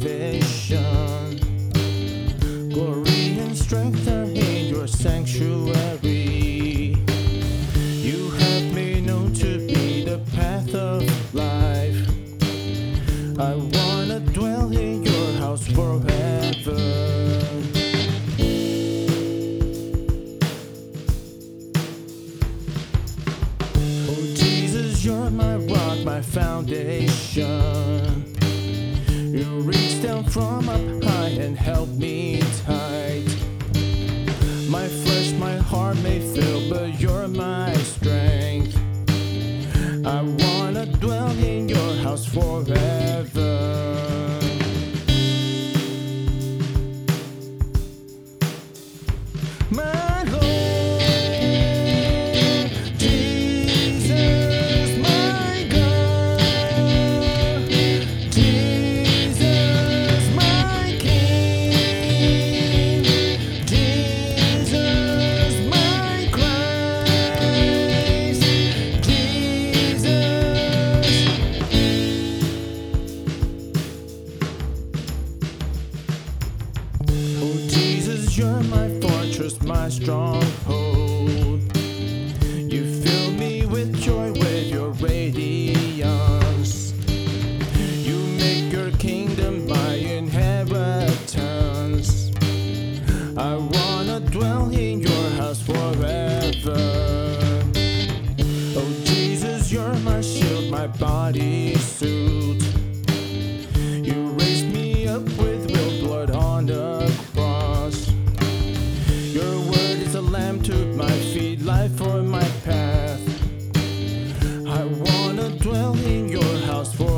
salvation. Glory and strength are in your sanctuary. You have made known to be the path of life. I wanna dwell in your house forever. Oh, you're my rock, my foundation. Reach down from up high and help me tight. My flesh, my heart may fail, but you're my strength. I wanna dwell in your house forever. My you're my fortress, my stronghold. You fill me with joy with your radiance. You make your kingdom my inheritance. I wanna dwell in your house forever. Oh Jesus, you're my shield, my body suit. dwell in your house for